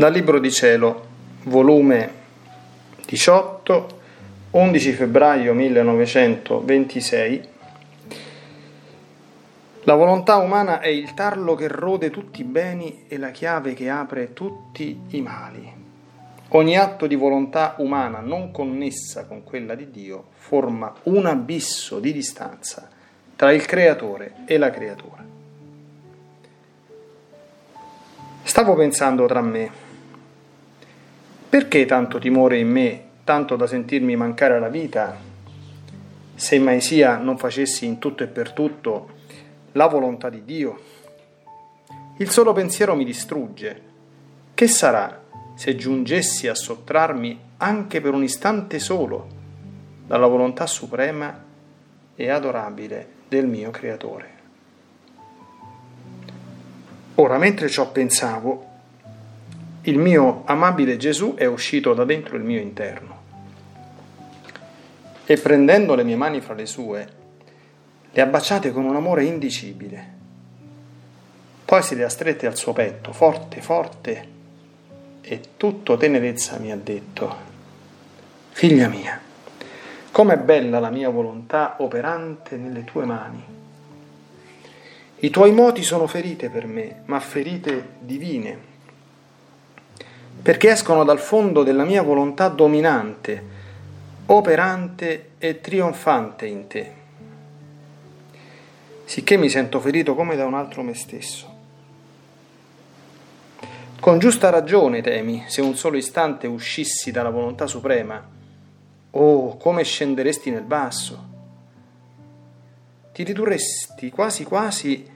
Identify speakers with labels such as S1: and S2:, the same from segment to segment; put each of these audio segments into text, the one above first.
S1: Dal Libro di Cielo, volume 18, 11 febbraio 1926. La volontà umana è il tarlo che rode tutti i beni e la chiave che apre tutti i mali. Ogni atto di volontà umana non connessa con quella di Dio forma un abisso di distanza tra il creatore e la creatura. Stavo pensando tra me, perché tanto timore in me, tanto da sentirmi mancare la vita, se mai sia non facessi in tutto e per tutto la volontà di Dio? Il solo pensiero mi distrugge. Che sarà se giungessi a sottrarmi anche per un istante solo dalla volontà suprema e adorabile del mio Creatore? Ora, mentre ciò pensavo, il mio amabile Gesù è uscito da dentro il mio interno. E prendendo le mie mani fra le sue, le ha baciate con un amore indicibile. Poi se le ha strette al suo petto, forte, forte, e tutto tenerezza mi ha detto, figlia mia, com'è bella la mia volontà operante nelle tue mani. I tuoi moti sono ferite per me, ma ferite divine, perché escono dal fondo della mia volontà dominante, operante e trionfante in te. Sicché mi sento ferito come da un altro me stesso. Con giusta ragione temi, se un solo istante uscissi dalla volontà suprema, oh, come scenderesti nel basso ti ridurresti quasi quasi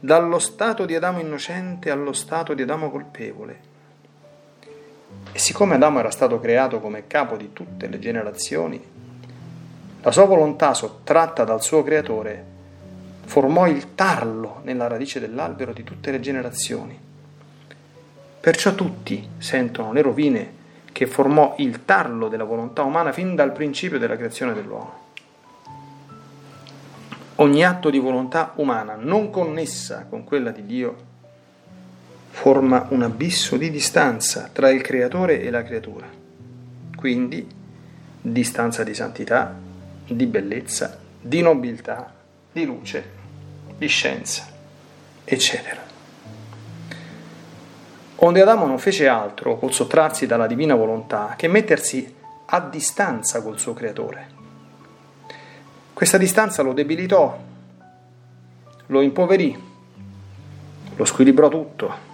S1: dallo stato di Adamo innocente allo stato di Adamo colpevole. E siccome Adamo era stato creato come capo di tutte le generazioni, la sua volontà sottratta dal suo creatore formò il tarlo nella radice dell'albero di tutte le generazioni. Perciò tutti sentono le rovine che formò il tarlo della volontà umana fin dal principio della creazione dell'uomo. Ogni atto di volontà umana non connessa con quella di Dio forma un abisso di distanza tra il creatore e la creatura. Quindi distanza di santità, di bellezza, di nobiltà, di luce, di scienza, eccetera. Onde Adamo non fece altro col sottrarsi dalla divina volontà che mettersi a distanza col suo creatore questa distanza lo debilitò, lo impoverì, lo squilibrò tutto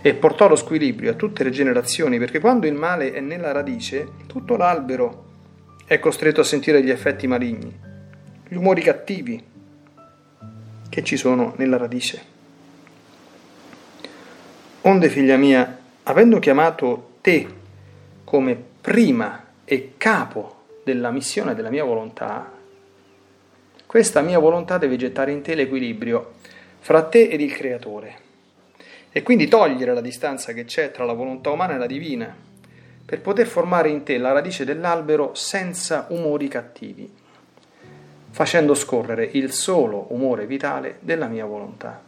S1: e portò lo squilibrio a tutte le generazioni, perché quando il male è nella radice, tutto l'albero è costretto a sentire gli effetti maligni, gli umori cattivi che ci sono nella radice. Onde, figlia mia, avendo chiamato te come prima e capo della missione della mia volontà, questa mia volontà deve gettare in te l'equilibrio fra te ed il Creatore e quindi togliere la distanza che c'è tra la volontà umana e la divina per poter formare in te la radice dell'albero senza umori cattivi, facendo scorrere il solo umore vitale della mia volontà,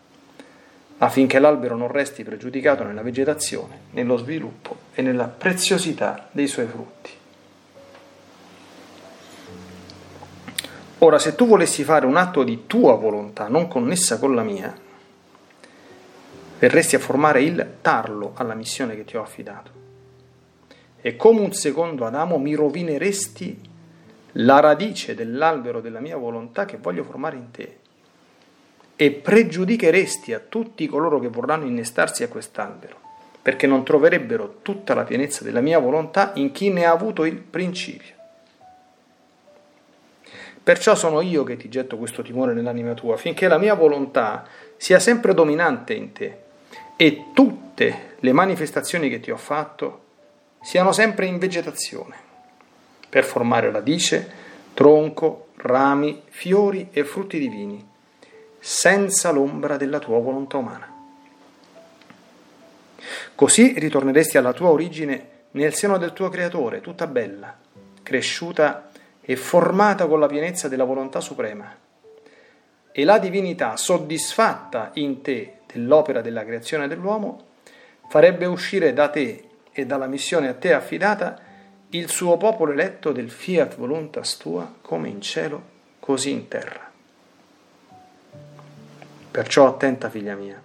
S1: affinché l'albero non resti pregiudicato nella vegetazione, nello sviluppo e nella preziosità dei suoi frutti. Ora, se tu volessi fare un atto di tua volontà, non connessa con la mia, verresti a formare il tarlo alla missione che ti ho affidato. E come un secondo Adamo mi rovineresti la radice dell'albero della mia volontà che voglio formare in te e pregiudicheresti a tutti coloro che vorranno innestarsi a quest'albero, perché non troverebbero tutta la pienezza della mia volontà in chi ne ha avuto il principio. Perciò sono io che ti getto questo timore nell'anima tua, finché la mia volontà sia sempre dominante in te e tutte le manifestazioni che ti ho fatto siano sempre in vegetazione, per formare radice, tronco, rami, fiori e frutti divini, senza l'ombra della tua volontà umana. Così ritorneresti alla tua origine nel seno del tuo Creatore, tutta bella, cresciuta e formata con la pienezza della volontà suprema. E la divinità, soddisfatta in te dell'opera della creazione dell'uomo, farebbe uscire da te e dalla missione a te affidata il suo popolo eletto del fiat voluntas tua come in cielo così in terra. Perciò attenta figlia mia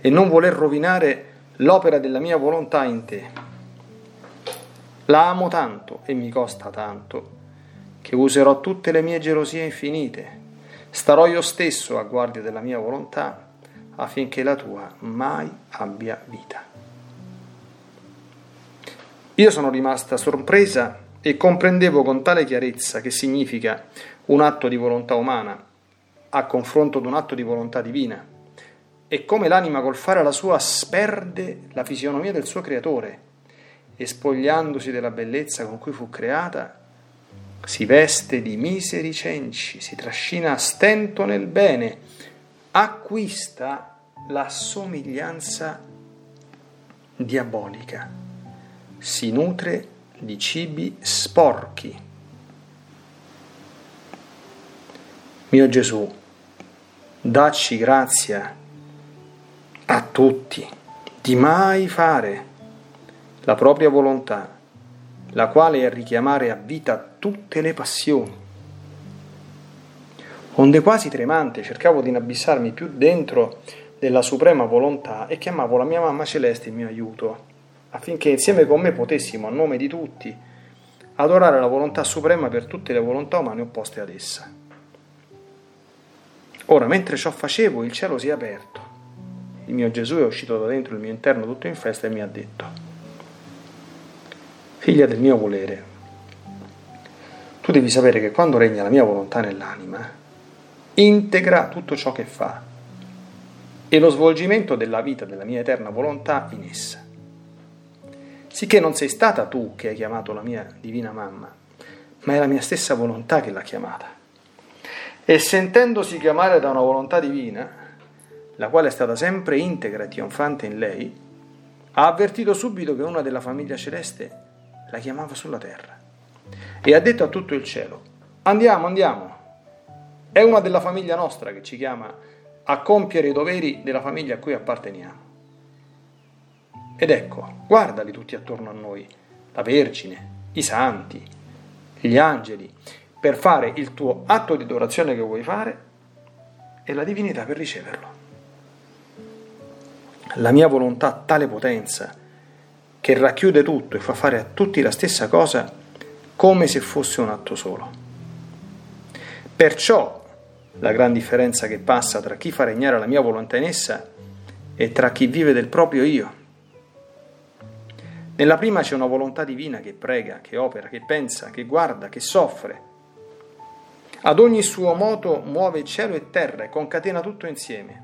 S1: e non voler rovinare l'opera della mia volontà in te. La amo tanto e mi costa tanto che userò tutte le mie gelosie infinite. Starò io stesso a guardia della mia volontà affinché la tua mai abbia vita. Io sono rimasta sorpresa e comprendevo con tale chiarezza che significa un atto di volontà umana a confronto di un atto di volontà divina e come l'anima col fare la sua sperde la fisionomia del suo creatore e spogliandosi della bellezza con cui fu creata si veste di miseri cenci, si trascina a stento nel bene, acquista la somiglianza diabolica si nutre di cibi sporchi. Mio Gesù, dacci grazia a tutti di mai fare la propria volontà, la quale è richiamare a vita tutte le passioni. Onde quasi tremante cercavo di inabissarmi più dentro della suprema volontà e chiamavo la mia mamma celeste in mio aiuto affinché insieme con me potessimo, a nome di tutti, adorare la volontà suprema per tutte le volontà umane opposte ad essa. Ora, mentre ciò facevo, il cielo si è aperto. Il mio Gesù è uscito da dentro il mio interno tutto in festa e mi ha detto, figlia del mio volere, tu devi sapere che quando regna la mia volontà nell'anima, integra tutto ciò che fa e lo svolgimento della vita della mia eterna volontà in essa sicché non sei stata tu che hai chiamato la mia divina mamma, ma è la mia stessa volontà che l'ha chiamata. E sentendosi chiamare da una volontà divina, la quale è stata sempre integra e trionfante in lei, ha avvertito subito che una della famiglia celeste la chiamava sulla terra e ha detto a tutto il cielo, andiamo, andiamo, è una della famiglia nostra che ci chiama a compiere i doveri della famiglia a cui apparteniamo. Ed ecco, guardali tutti attorno a noi, la Vergine, i santi, gli angeli, per fare il tuo atto di adorazione che vuoi fare e la divinità per riceverlo. La mia volontà ha tale potenza che racchiude tutto e fa fare a tutti la stessa cosa come se fosse un atto solo. Perciò la gran differenza che passa tra chi fa regnare la mia volontà in essa e tra chi vive del proprio io nella prima c'è una volontà divina che prega, che opera, che pensa, che guarda, che soffre. Ad ogni suo moto muove cielo e terra e concatena tutto insieme,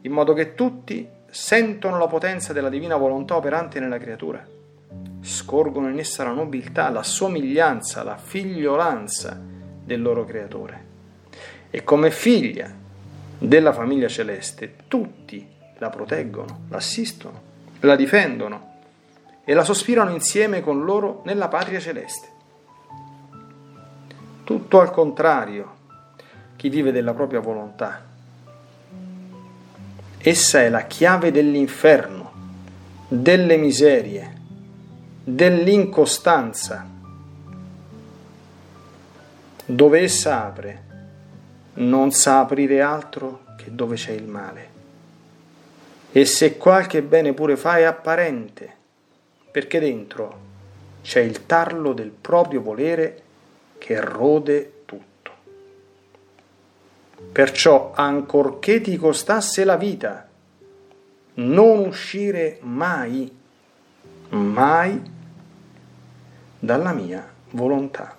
S1: in modo che tutti sentono la potenza della divina volontà operante nella creatura, scorgono in essa la nobiltà, la somiglianza, la figliolanza del loro creatore. E come figlia della famiglia celeste, tutti la proteggono, l'assistono, la difendono e la sospirano insieme con loro nella patria celeste. Tutto al contrario, chi vive della propria volontà. Essa è la chiave dell'inferno, delle miserie, dell'incostanza. Dove essa apre, non sa aprire altro che dove c'è il male. E se qualche bene pure fa è apparente, perché dentro c'è il tarlo del proprio volere che rode tutto. Perciò, ancorché ti costasse la vita, non uscire mai, mai dalla mia volontà.